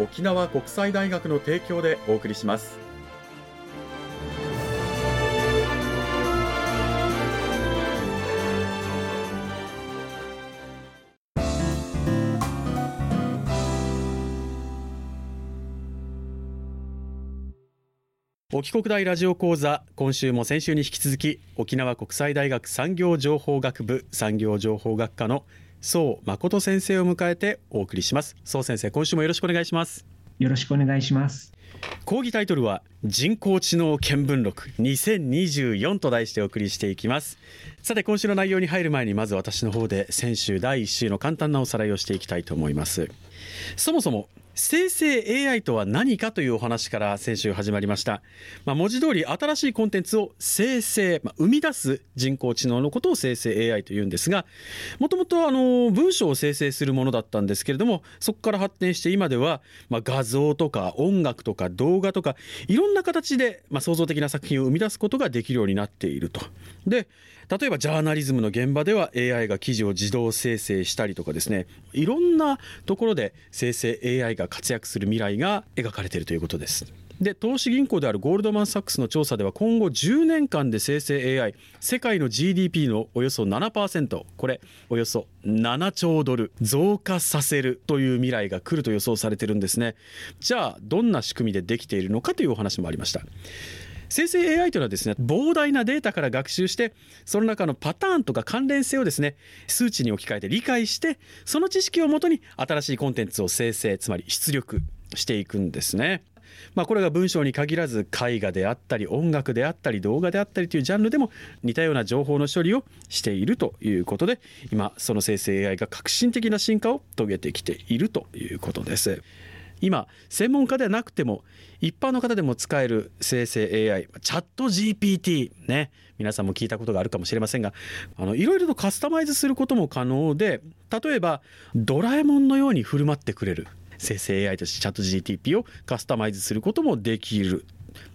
沖縄国際大学の提供でお送りします。沖国大ラジオ講座今週も先週に引き続き沖縄国際大学産業情報学部産業情報学科の宋誠先生を迎えてお送りします。宋先生今週もよろしくお願いします。よろしくお願いします。講義タイトルは人工知能見聞録2024と題してお送りしていきます。さて今週の内容に入る前にまず私の方で先週第1週の簡単なおさらいをしていきたいと思います。そもそも生成 AI とは何かというお話から先週始まりました。まあ、文字通り新しいコンテンツを生成、まあ、生み出す人工知能のことを生成 AI というんですが、もともとあの文章を生成するものだったんですけれども、そこから発展して今では、まあ、画像とか音楽とか動画とか、いろんな形で、ま、創造的な作品を生み出すことができるようになっていると。で、例えばジャーナリズムの現場では AI が記事を自動生成したりとかですねいろんなところで生成 AI がが活躍する未来が描かれているということです。で投資銀行であるゴールドマン・サックスの調査では今後10年間で生成 AI 世界の GDP のおよそ7%これおよそ7兆ドル増加させるという未来が来ると予想されてるんですねじゃあどんな仕組みでできているのかというお話もありました生成 AI というのはですね膨大なデータから学習してその中のパターンとか関連性をですね数値に置き換えて理解してその知識をもとに新しいコンテンツを生成つまり出力していくんですね。まあ、これが文章に限らず絵画であったり音楽であったり動画であったりというジャンルでも似たような情報の処理をしているということで今その生成 AI が革新的な進化を遂げてきているということです。今専門家ではなくても一般の方でも使える生成 AI チャット GPT ね皆さんも聞いたことがあるかもしれませんがあのいろいろとカスタマイズすることも可能で例えばドラえもんのように振る舞ってくれる生成 AI としてチャット GTP をカスタマイズすることもできる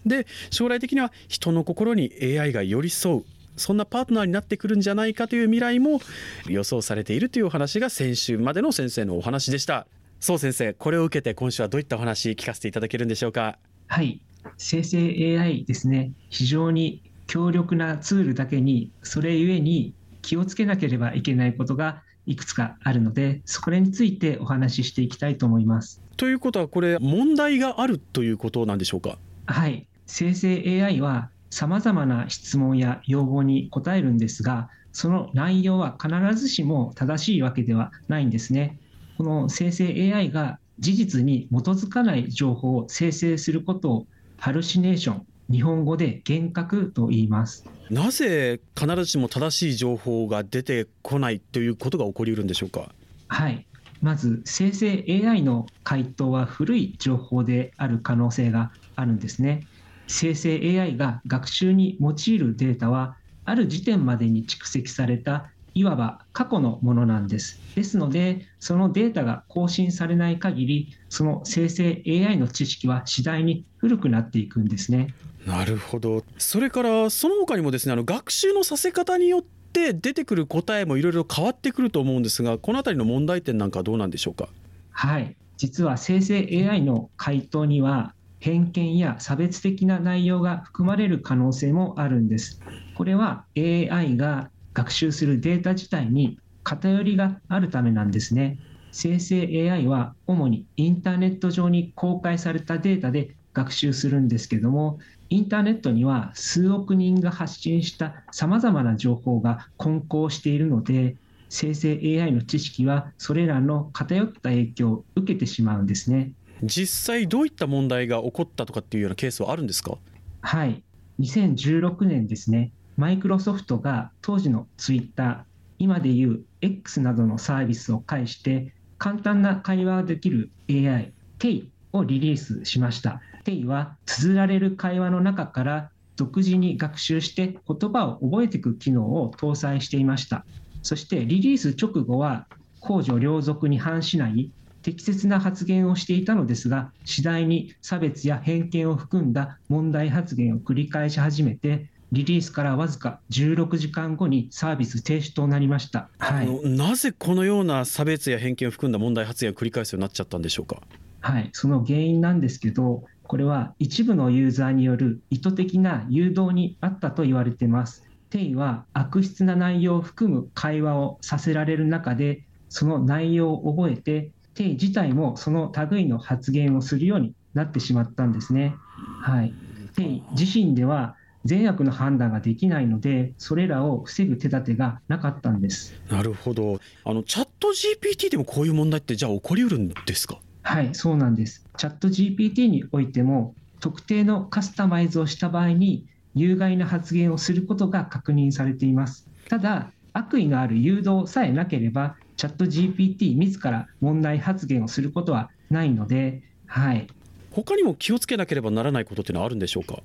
で将来的には人の心に AI が寄り添うそんなパートナーになってくるんじゃないかという未来も予想されているというお話が先週までの先生のお話でした。そう先生、これを受けて今週はどういったお話聞かせていただけるんでしょうか？はい、生成 AI ですね、非常に強力なツールだけに、それゆえに気をつけなければいけないことがいくつかあるので、そこについてお話ししていきたいと思います。ということは、これ、問題があるということなんでしょうか？はい、生成 AI はさまざまな質問や要望に答えるんですが、その内容は必ずしも正しいわけではないんですね。この生成 AI が事実に基づかない情報を生成することをハルシネーション日本語で幻覚と言います。なぜ必ずしも正しい情報が出てこないということが起こりうるんでしょうか？はい。まず生成 AI の回答は古い情報である可能性があるんですね。生成 AI が学習に用いるデータはある時点までに蓄積されたいわば過去のものなんです。ですので、そのデータが更新されない限り、その生成 AI の知識は次第に古くなっていくんですね。なるほど。それからその他にもですね、あの学習のさせ方によって出てくる答えもいろいろ変わってくると思うんですが、この辺りの問題点なんかはどうなんでしょうか？はい。実は生成 AI の回答には偏見や差別的な内容が含まれる可能性もあるんです。これは AI が学習するデータ自体に偏りがあるためなんですね。生成 AI は主にインターネット上に公開されたデータで学習するんですけどもインターネットには数億人が発信したさまざまな情報が混交しているので生成 AI の知識はそれらの偏った影響を受けてしまうんですね。実際どういった問題が起こったとかっていうようなケースはあるんですか？はい。2016年ですねマイクロソフトが当時のツイッター今でいう X などのサービスを介して簡単な会話ができる AI テイをリリースしました。テイは綴られる会話の中から独自に学習して言葉を覚えていく機能を搭載していました。そしてリリース直後は公序良俗に反しない適切な発言をしていたのですが次第に差別や偏見を含んだ問題発言を繰り返し始めてリリースからわずか16時間後にサービス停止となりました、はい、なぜこのような差別や偏見を含んだ問題発言を繰り返すようになっちゃったんでしょうか？はい、その原因なんですけど、これは一部のユーザーによる意図的な誘導にあったと言われています。テイは悪質な内容を含む会話をさせられる中で、その内容を覚えて、テイ自体もその類の発言をするようになってしまったんですね。はい、テイ自身では善悪の判断ができないので、それらを防ぐ手立てがなかったんです。なるほど。あのチャット GPT でもこういう問題ってじゃあ起こりうるんですか？はい、そうなんです。チャット GPT においても、特定のカスタマイズをした場合に、有害な発言をすることが確認されています。ただ、悪意のある誘導さえなければ、チャット GPT 自ら問題発言をすることはないので、はい。他にも気をつけなければならないことっていうのはあるんでしょうか？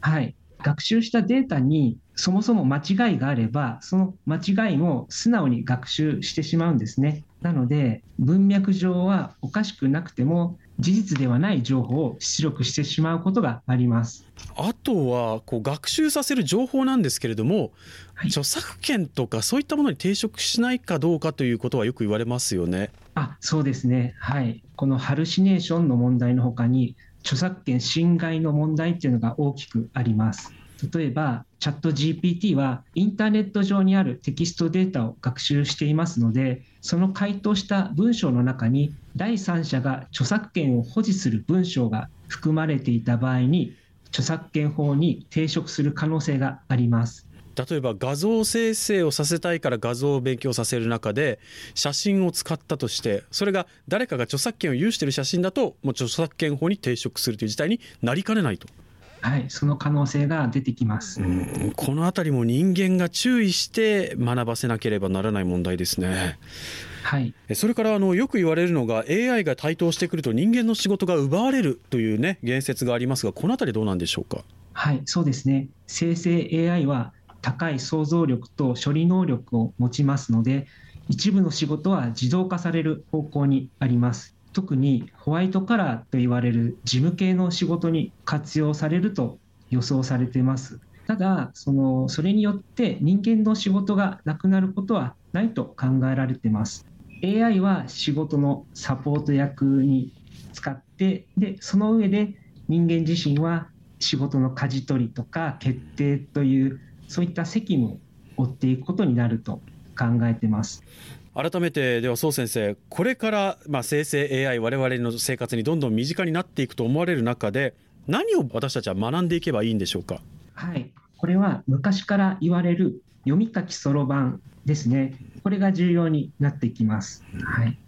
はい。学習したデータにそもそも間違いがあれば、その間違いも素直に学習してしまうんですね。なので、文脈上はおかしくなくても、事実ではない情報を出力してしまうことがあります。あとはこう学習させる情報なんですけれども、はい、著作権とかそういったものに抵触しないかどうかということはよく言われますよね。あそうですね、はい、このハルシネーションの問題のほかに、著作権侵害の問題っていうのが大きくあります。例えば、チャット GPT はインターネット上にあるテキストデータを学習していますので、その回答した文章の中に第三者が著作権を保持する文章が含まれていた場合に、著作権法に抵触する可能性があります。例えば画像生成をさせたいから画像を勉強させる中で写真を使ったとしてそれが誰かが著作権を有している写真だともう著作権法に抵触するという事態になりかねないと。はい、その可能性が出てきます。このあたりも人間が注意して学ばせなければならない問題ですね。はい、それからあのよく言われるのが AI が台頭してくると人間の仕事が奪われるというね言説がありますがこのあたりどうなんでしょうか？はいそうですね生成 AI は高い想像力と処理能力を持ちますので、一部の仕事は自動化される方向にあります。特にホワイトカラーと言われる事務系の仕事に活用されると予想されています。ただその、それによって人間の仕事がなくなることはないと考えられています。AI は仕事のサポート役に使って、でその上で人間自身は仕事の舵取りとか決定というそういった責務を負っていくことになると考えてます。改めてでは宋先生これからまあ生成 AI 我々の生活にどんどん身近になっていくと思われる中で何を私たちは学んでいけばいいんでしょうか？はい。これは昔から言われる読み書きそろばんですね。これが重要になってきます、はい、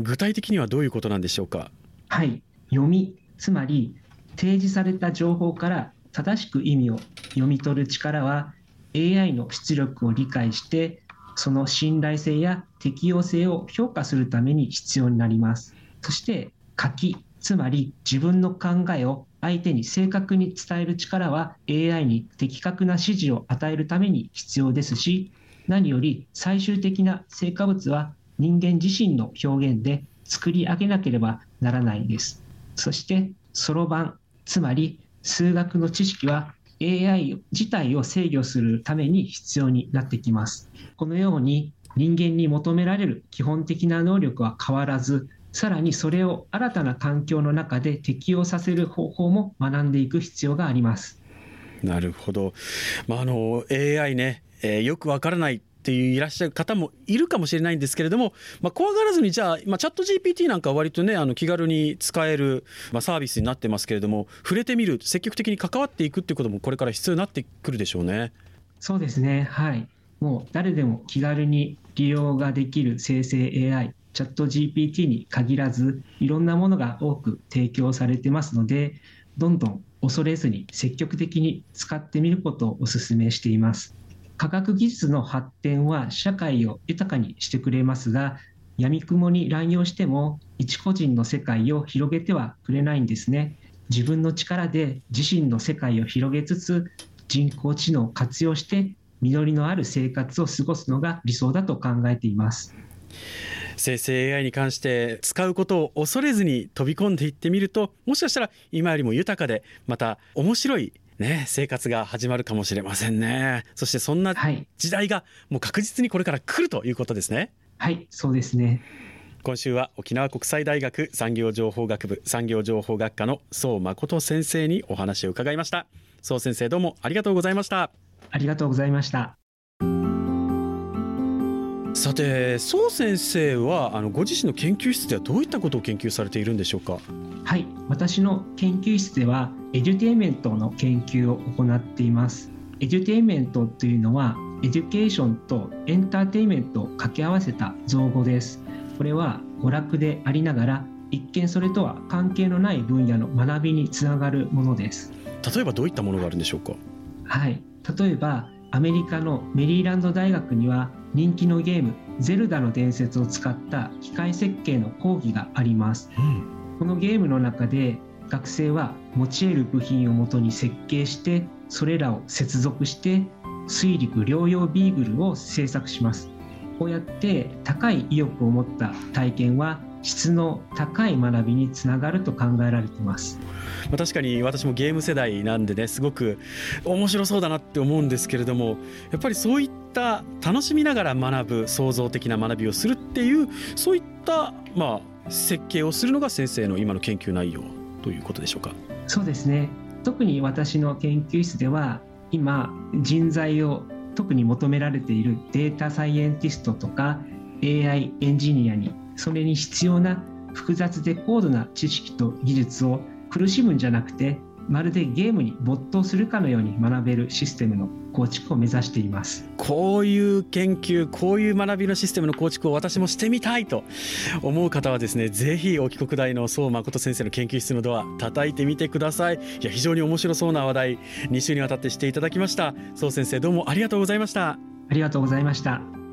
具体的にはどういうことなんでしょうか？はい。読みつまり提示された情報から正しく意味を読み取る力は AI の出力を理解してその信頼性や適用性を評価するために必要になります。そして書き、つまり自分の考えを相手に正確に伝える力は AI に的確な指示を与えるために必要ですし、何より最終的な成果物は人間自身の表現で作り上げなければならないです。そしてそろばん、つまり数学の知識は AI 自体を制御するために必要になってきます。このように人間に求められる基本的な能力は変わらず、さらにそれを新たな環境の中で適用させる方法も学んでいく必要があります。なるほど。まあ、あの AI ね、えー、よくわからないっていういらっしゃる方もいるかもしれないんですけれども、まあ、怖がらずにじゃあ、まあ、チャット GPT なんかは割とねあの気軽に使える、まあ、サービスになってますけれども触れてみる積極的に関わっていくっていうこともこれから必要になってくるでしょうね。そうですねはいもう誰でも気軽に利用ができる生成 AI チャット GPT に限らずいろんなものが多く提供されてますのでどんどん恐れずに積極的に使ってみることをお勧めしています。科学技術の発展は社会を豊かにしてくれますが、闇雲に乱用しても一個人の世界を広げてはくれないんですね。自分の力で自身の世界を広げつつ、人工知能を活用して実りのある生活を過ごすのが理想だと考えています。生成 AI に関して使うことを恐れずに飛び込んでいってみるともしかしたら今よりも豊かでまた面白いね、生活が始まるかもしれませんね。そしてそんな時代がもう確実にこれから来るということですね。はい、そうですね。今週は沖縄国際大学産業情報学部産業情報学科の宋誠先生にお話を伺いました。宋先生どうもありがとうございました。ありがとうございました。さて宋先生はあのご自身の研究室ではどういったことを研究されているんでしょうか？はい私の研究室ではエデュテイメントの研究を行っています。エデュテイメントというのはエデュケーションとエンターテイメントを掛け合わせた造語です。これは娯楽でありながら一見それとは関係のない分野の学びにつながるものです。例えばどういったものがあるんでしょうか？はい。例えばアメリカのメリーランド大学には人気のゲーム「ゼルダの伝説」を使った機械設計の講義があります、うん、このゲームの中で学生は持ち得る部品をもとに設計してそれらを接続して水陸両用ビーグルを製作します。こうやって高い意欲を持った体験は質の高い学びにつながると考えられています。まあ、確かに私もゲーム世代なんでねすごく面白そうだなって思うんですけれどもやっぱりそういった楽しみながら学ぶ創造的な学びをするっていうそういったまあ設計をするのが先生の今の研究内容ということでしょうか？そうですね特に私の研究室では今人材を特に求められているデータサイエンティストとか AI エンジニアにそれに必要な複雑で高度な知識と技術を苦しむんじゃなくてまるでゲームに没頭するかのように学べるシステムの構築を目指しています。こういう研究こういう学びのシステムの構築を私もしてみたいと思う方はですねぜひ沖国大の宋誠先生の研究室のドア叩いてみてください。いや非常に面白そうな話題2週にわたってしていただきました。宋先生どうもありがとうございました。ありがとうございました